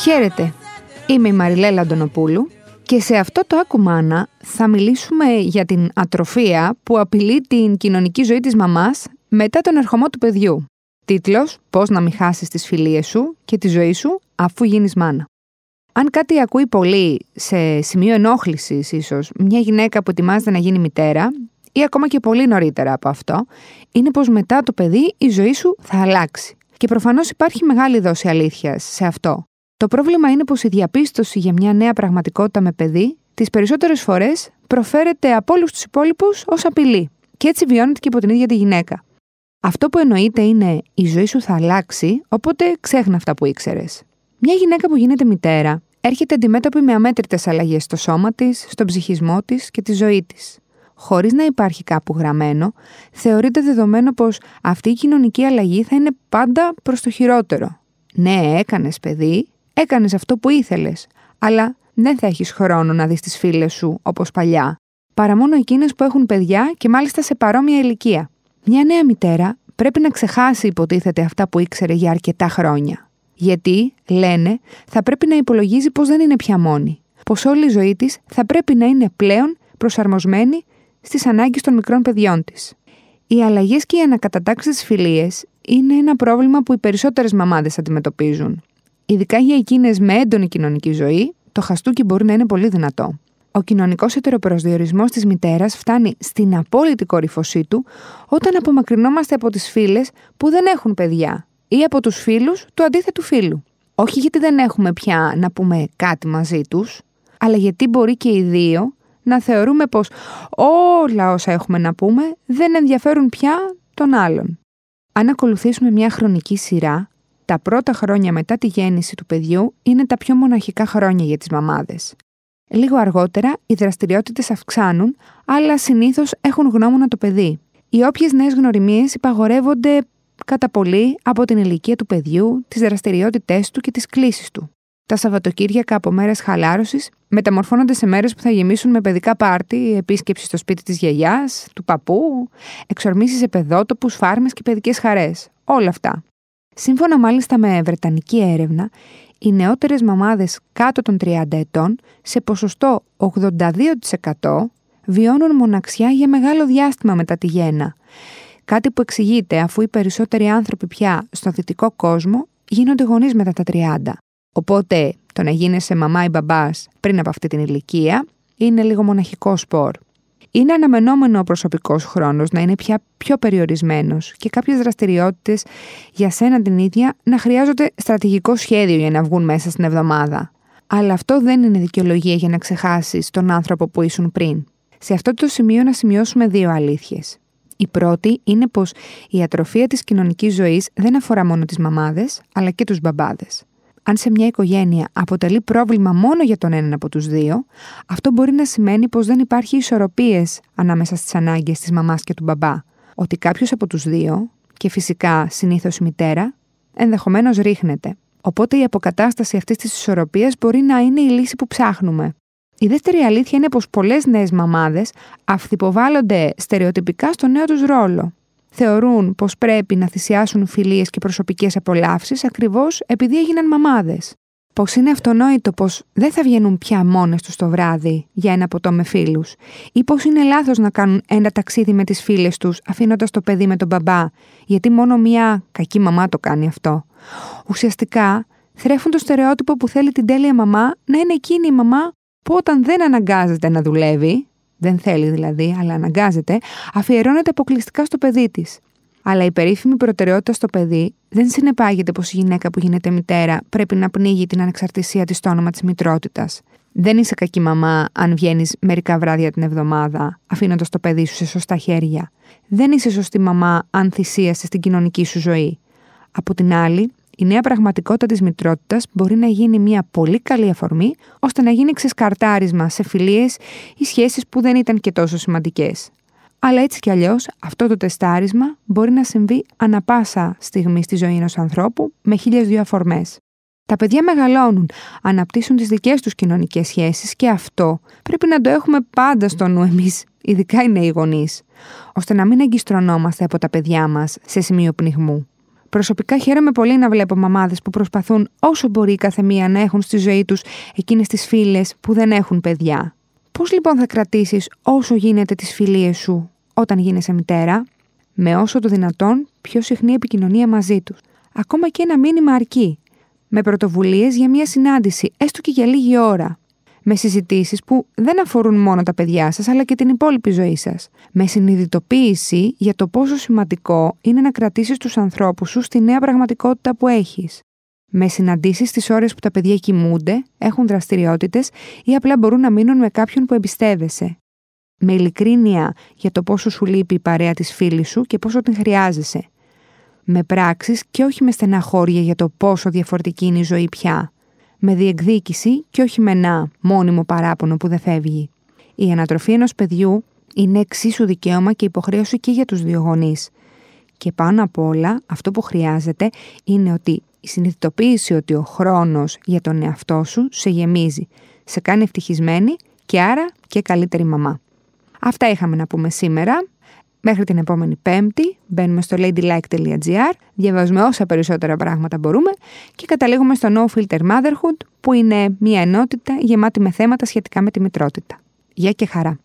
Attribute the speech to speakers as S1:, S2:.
S1: Χαίρετε, είμαι η Μαριλέλα Αντωνοπούλου και σε αυτό το Ακουμάνα θα μιλήσουμε για την ατροφία που απειλεί την κοινωνική ζωή της μαμάς μετά τον ερχομό του παιδιού. Τίτλος «Πώς να μην χάσεις τις φιλίες σου και τη ζωή σου αφού γίνεις μάνα». Αν κάτι ακούει πολύ σε σημείο ενόχλησης ίσως μια γυναίκα που ετοιμάζεται να γίνει μητέρα ή ακόμα και πολύ νωρίτερα από αυτό, είναι πως μετά το παιδί η ζωή σου θα αλλάξει. Και προφανώς υπάρχει μεγάλη δόση αλήθειας σε αυτό. Το πρόβλημα είναι πως η διαπίστωση για μια νέα πραγματικότητα με παιδί τις περισσότερες φορές προφέρεται από όλους τους υπόλοιπους ως απειλή και έτσι βιώνεται και από την ίδια τη γυναίκα. Αυτό που εννοείται είναι η ζωή σου θα αλλάξει, οπότε ξέχνα αυτά που ήξερες. Μια γυναίκα που γίνεται μητέρα έρχεται αντιμέτωπη με αμέτρητες αλλαγές στο σώμα της, στον ψυχισμό της και τη ζωή της. Χωρίς να υπάρχει κάπου γραμμένο, θεωρείται δεδομένο πως αυτή η κοινωνική αλλαγή θα είναι πάντα προς το χειρότερο. Ναι, έκανες παιδί, έκανες αυτό που ήθελες, αλλά δεν θα έχεις χρόνο να δεις τις φίλες σου όπως παλιά, παρά μόνο εκείνες που έχουν παιδιά και μάλιστα σε παρόμοια ηλικία. Μια νέα μητέρα πρέπει να ξεχάσει υποτίθεται αυτά που ήξερε για αρκετά χρόνια. Γιατί, λένε, θα πρέπει να υπολογίζει πως δεν είναι πια μόνη. Πως όλη η ζωή της θα πρέπει να είναι πλέον προσαρμοσμένη στις ανάγκες των μικρών παιδιών της. Οι αλλαγές και οι ανακατατάξεις της φιλίε είναι ένα πρόβλημα που οι περισσότερες μαμάδες αντιμετωπίζουν. Ειδικά για εκείνες με έντονη κοινωνική ζωή, το χαστούκι μπορεί να είναι πολύ δυνατό. Ο κοινωνικός ετεροπροσδιορισμός της μητέρας φτάνει στην απόλυτη κορυφωσή του όταν απομακρυνόμαστε από τις φίλες που δεν έχουν παιδιά ή από τους φίλους του αντίθετου φίλου. Όχι γιατί δεν έχουμε πια να πούμε κάτι μαζί τους, αλλά γιατί μπορεί και οι δύο να θεωρούμε πως όλα όσα έχουμε να πούμε δεν ενδιαφέρουν πια τον άλλον. Αν ακολουθήσουμε μια χρονική σειρά, τα πρώτα χρόνια μετά τη γέννηση του παιδιού είναι τα πιο μοναχικά χρόνια για τις μαμάδες. Λίγο αργότερα οι δραστηριότητες αυξάνουν, αλλά συνήθως έχουν γνώμονα το παιδί. Οι όποιες νέες γνωριμίες υπαγορεύονται κατά πολύ από την ηλικία του παιδιού, τις δραστηριότητές του και τις κλήσεις του. Τα Σαββατοκύριακα από μέρες χαλάρωσης μεταμορφώνονται σε μέρες που θα γεμίσουν με παιδικά πάρτι, επίσκεψη στο σπίτι της γιαγιάς, του παππού, εξορμήσεις σε παιδότοπους, φάρμες και παιδικές χαρές. Όλα αυτά. Σύμφωνα μάλιστα με βρετανική έρευνα, οι νεότερες μαμάδες κάτω των 30 ετών σε ποσοστό 82% βιώνουν μοναξιά για μεγάλο διάστημα μετά τη γέννα. Κάτι που εξηγείται αφού οι περισσότεροι άνθρωποι πια στο δυτικό κόσμο γίνονται γονείς μετά τα 30. Οπότε το να γίνεσαι μαμά ή μπαμπάς πριν από αυτή την ηλικία είναι λίγο μοναχικό σπορ είναι αναμενόμενο ο προσωπικός χρόνος να είναι πια πιο περιορισμένος και κάποιες δραστηριότητες για σένα την ίδια να χρειάζονται στρατηγικό σχέδιο για να βγουν μέσα στην εβδομάδα. Αλλά αυτό δεν είναι δικαιολογία για να ξεχάσεις τον άνθρωπο που ήσουν πριν. Σε αυτό το σημείο να σημειώσουμε δύο αλήθειες. Η πρώτη είναι πως η ατροφία της κοινωνικής ζωής δεν αφορά μόνο τις μαμάδες, αλλά και τους μπαμπάδες αν σε μια οικογένεια αποτελεί πρόβλημα μόνο για τον έναν από τους δύο, αυτό μπορεί να σημαίνει πως δεν υπάρχει ισορροπίες ανάμεσα στις ανάγκες της μαμάς και του μπαμπά. Ότι κάποιος από τους δύο, και φυσικά συνήθως η μητέρα, ενδεχομένως ρίχνεται. Οπότε η αποκατάσταση αυτής της ισορροπίας μπορεί να είναι η λύση που ψάχνουμε. Η δεύτερη αλήθεια είναι πως πολλές νέες μαμάδες αυθυποβάλλονται στερεοτυπικά στο νέο τους ρόλο θεωρούν πως πρέπει να θυσιάσουν φιλίες και προσωπικές απολαύσεις ακριβώς επειδή έγιναν μαμάδες. Πως είναι αυτονόητο πως δεν θα βγαίνουν πια μόνες τους το βράδυ για ένα ποτό με φίλους ή πως είναι λάθος να κάνουν ένα ταξίδι με τις φίλες τους αφήνοντας το παιδί με τον μπαμπά γιατί μόνο μια κακή μαμά το κάνει αυτό. Ουσιαστικά θρέφουν το στερεότυπο που θέλει την τέλεια μαμά να είναι εκείνη η μαμά που όταν δεν αναγκάζεται να δουλεύει δεν θέλει δηλαδή, αλλά αναγκάζεται, αφιερώνεται αποκλειστικά στο παιδί της. Αλλά η περίφημη προτεραιότητα στο παιδί δεν συνεπάγεται πως η γυναίκα που γίνεται μητέρα πρέπει να πνίγει την ανεξαρτησία της στο όνομα της μητρότητας. Δεν είσαι κακή μαμά αν βγαίνεις μερικά βράδια την εβδομάδα, αφήνοντας το παιδί σου σε σωστά χέρια. Δεν είσαι σωστή μαμά αν θυσίασες στην κοινωνική σου ζωή. Από την άλλη, η νέα πραγματικότητα της μητρότητας μπορεί να γίνει μια πολύ καλή αφορμή ώστε να γίνει ξεσκαρτάρισμα σε φιλίες ή σχέσεις που δεν ήταν και τόσο σημαντικές. Αλλά έτσι κι αλλιώς, αυτό το τεστάρισμα μπορεί να συμβεί ανα πάσα στιγμή στη ζωή ενός ανθρώπου με χίλιες δύο αφορμές. Τα παιδιά μεγαλώνουν, αναπτύσσουν τις δικές τους κοινωνικές σχέσεις και αυτό πρέπει να το έχουμε πάντα στο νου εμείς, ειδικά οι νέοι γονείς, ώστε να μην εγκιστρωνόμαστε από τα παιδιά μας σε σημείο πνιγμού. Προσωπικά χαίρομαι πολύ να βλέπω μαμάδες που προσπαθούν όσο μπορεί κάθε μία να έχουν στη ζωή τους εκείνες τις φίλες που δεν έχουν παιδιά. Πώς λοιπόν θα κρατήσεις όσο γίνεται τις φιλίες σου όταν γίνεσαι μητέρα, με όσο το δυνατόν πιο συχνή επικοινωνία μαζί τους. Ακόμα και ένα μήνυμα αρκεί. Με πρωτοβουλίες για μια συνάντηση, έστω και για λίγη ώρα με συζητήσεις που δεν αφορούν μόνο τα παιδιά σας, αλλά και την υπόλοιπη ζωή σας. Με συνειδητοποίηση για το πόσο σημαντικό είναι να κρατήσεις τους ανθρώπους σου στη νέα πραγματικότητα που έχεις. Με συναντήσεις στις ώρες που τα παιδιά κοιμούνται, έχουν δραστηριότητες ή απλά μπορούν να μείνουν με κάποιον που εμπιστεύεσαι. Με ειλικρίνεια για το πόσο σου λείπει η παρέα της φίλης σου και πόσο την χρειάζεσαι. Με πράξεις και όχι με στεναχώρια για το πόσο διαφορετική είναι η ζωή πια με διεκδίκηση και όχι με ένα μόνιμο παράπονο που δεν φεύγει. Η ανατροφή ενός παιδιού είναι εξίσου δικαίωμα και υποχρέωση και για τους δύο γονείς. Και πάνω απ' όλα αυτό που χρειάζεται είναι ότι η συνειδητοποίηση ότι ο χρόνος για τον εαυτό σου σε γεμίζει, σε κάνει ευτυχισμένη και άρα και καλύτερη μαμά. Αυτά είχαμε να πούμε σήμερα. Μέχρι την επόμενη Πέμπτη μπαίνουμε στο ladylike.gr, διαβάζουμε όσα περισσότερα πράγματα μπορούμε και καταλήγουμε στο No Filter Motherhood που είναι μια ενότητα γεμάτη με θέματα σχετικά με τη μητρότητα. Γεια και χαρά!